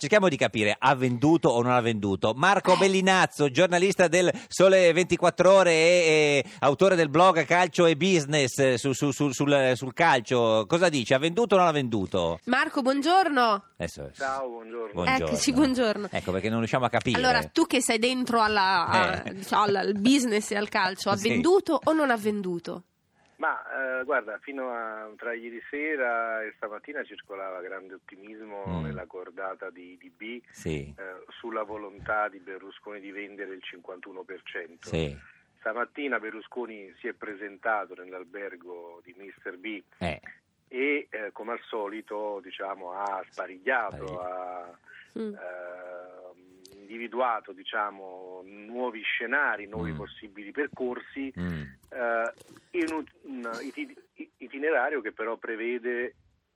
Cerchiamo di capire, ha venduto o non ha venduto. Marco Bellinazzo, giornalista del Sole 24 Ore e, e autore del blog Calcio e Business eh, su- su- su- sul, sul calcio, cosa dice? Ha venduto o non ha venduto? Marco, buongiorno. Adesso, Ciao, buongiorno. buongiorno. Eccoci, buongiorno. Ecco perché non riusciamo a capire. Allora, tu che sei dentro alla, a- Eh. diciamo, al al business e al calcio, ha Sì. venduto o non ha venduto? Ma eh, guarda, fino a tra ieri sera e stamattina circolava grande ottimismo Mm. nella cordata di DB Sì, eh, sulla volontà di Berlusconi di vendere il 51%. sì. Stamattina Berlusconi si è presentato nell'albergo di Mr. B Eh, e eh, come al solito diciamo, ha sparigliato, Spariglia. ha Mm. Individuato diciamo, nuovi scenari, nuovi Mm. possibili percorsi mm. eh, in un, un iti- itinerario che però prevede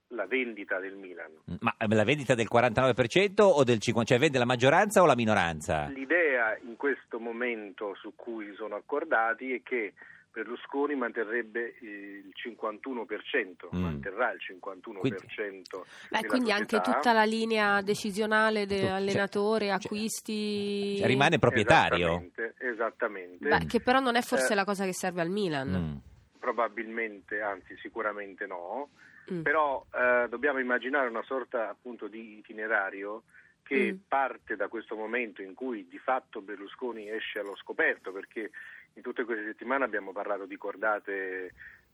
la vendita del Milan. Ma eh, la vendita del 49% o del 50%? Cioè vende la maggioranza o la minoranza? L'idea in questo momento su cui sono accordati è che Berlusconi manterrebbe eh, il 51%, Mm. manterrà il 51% Beh, della quindi anche tutta la linea decisionale Cioè- dell'allenatore, acquisti... Cioè, rimane proprietario? Esattamente, esattamente. Beh, che però non è forse Eh, la cosa che serve al Milan. Mm. Probabilmente, anzi sicuramente no, Mm. però eh, dobbiamo immaginare una sorta appunto di itinerario che Mm. parte da questo momento in cui di fatto Berlusconi esce allo scoperto, perché in tutte queste settimane abbiamo parlato di cordate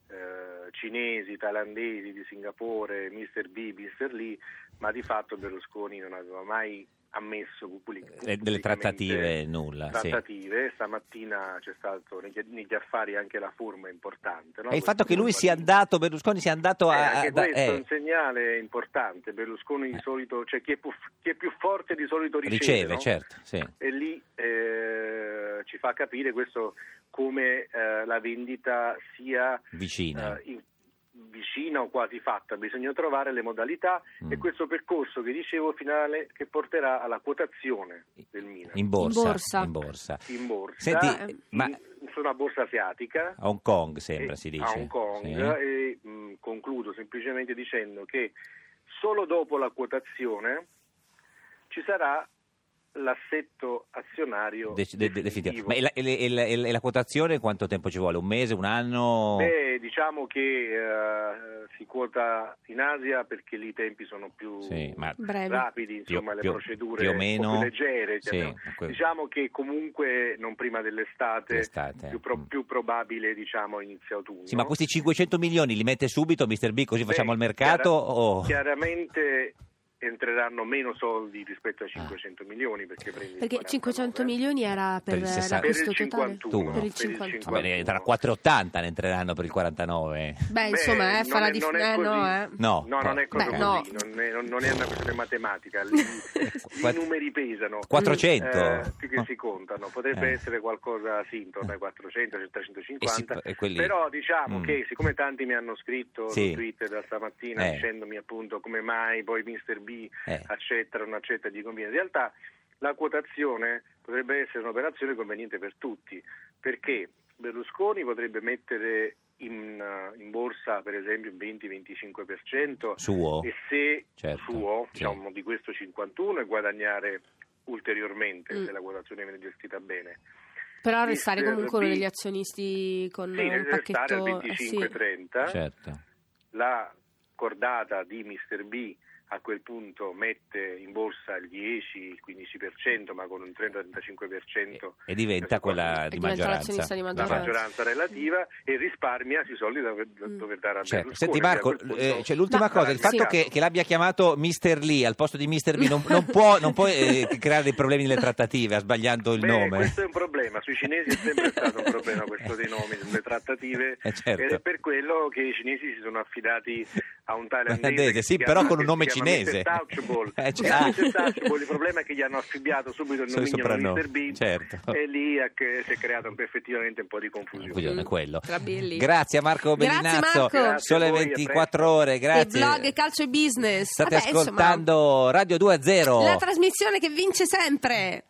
eh, cinesi, thailandesi, di Singapore, Mr. B, Mr. Lee, ma di fatto Berlusconi non aveva mai ammesso pubblic- Eh, delle trattative nulla, sì. trattative. Stamattina c'è stato negli, negli affari anche la forma importante. no? E il fatto che lui sia andato, Berlusconi sia andato eh, a... anche da- questo è eh, un segnale importante. Berlusconi di solito, cioè chi è, più, chi è più forte di solito riceve, riceve, no? certo, sì. E lì eh, ci fa capire questo come eh, la vendita sia Vicina. Eh, in- vicina o quasi fatta. Bisogna trovare le modalità Mm. e questo percorso che dicevo finale che porterà alla quotazione del Milan In borsa. In borsa. in borsa. in borsa, Senti, in- ma- su una borsa asiatica. A Hong Kong sembra e- si dice. A Hong Kong Sì. e mh, concludo semplicemente dicendo che solo dopo la quotazione ci sarà l'assetto azionario De- de- de- definitivo. Ma e la, e la- e la- e la quotazione quanto tempo ci vuole? Un mese, un anno? Beh, diciamo che eh, si quota in Asia perché lì i tempi sono più Sì, rapidi, Più- insomma le più- procedure più o meno- un po' più leggere. Sì, que- Diciamo che comunque non prima dell'estate, L'estate, più, pro- mm. più probabile diciamo inizio autunno. Sì, ma questi 500 milioni li mette subito Mr. B così Beh, facciamo il mercato? chiara- o... Chiaramente entreranno meno soldi rispetto ai 500 milioni perché Perché 49. 500 milioni era per, Per il 60. l'acquisto Per il totale? 51. Per il Per il 51. Vabbè, tra 480 ne entreranno per il 49. Beh, insomma, Beh, eh, fa la è- dif- non è eh, no, eh. No, No, non è così, Beh, no. non, è, non- è una questione matematica, lì i numeri pesano. 400? Eh, più che si contano, potrebbe Eh. essere qualcosa sì, intorno ai 400, 350, E si- e quelli- però diciamo Mm. che siccome tanti mi hanno scritto Sì. su Twitter da stamattina Eh. dicendomi appunto come mai poi Mr. B Eh. accetta o non accetta di conviene, in realtà la quotazione potrebbe essere un'operazione conveniente per tutti, perché Berlusconi potrebbe mettere in, in borsa per esempio il 20-25% Suo? e se Certo, suo, sì. diciamo di questo 51 e guadagnare ulteriormente Mm. se la quotazione viene gestita bene. Però restare comunque uno degli azionisti con Sì, un restare al pacchetto... eh, sì. 25-30, Certo. la cordata di Mr. B a quel punto mette in borsa il 10-15%, ma con un 30-35% E diventa quella di diventa maggioranza. di la maggioranza. maggioranza relativa e risparmia sui soldi da Mm. dover dare a Certo. Berlusconi. Senti a Marco, eh, c'è l'ultima Ma- cosa, il sarà fatto che, che l'abbia chiamato Mr. Lee al posto di Mr. B non, non può, non può, eh, creare dei problemi nelle trattative sbagliando il Beh, nome. questo è un problema, sui cinesi è sempre stato un problema questo dei nomi, delle trattative Eh, certo. ed è per quello che i cinesi si sono affidati a un. Thailandese, che sì, però con un nome chiama cinese. Eh, cioè- ah. Il problema è che gli hanno affibbiato subito il nomignolo Mr. Bean certo. e lì è che si è creato un po' effettivamente un po' di confusione. Mm. Tra Billy. Grazie a Marco Bellinazzo. Sole voi, a 24 ore, grazie. E blog Calcio e Business. State Vabbè, insomma, ascoltando Radio 2 a 0. la trasmissione che vince sempre.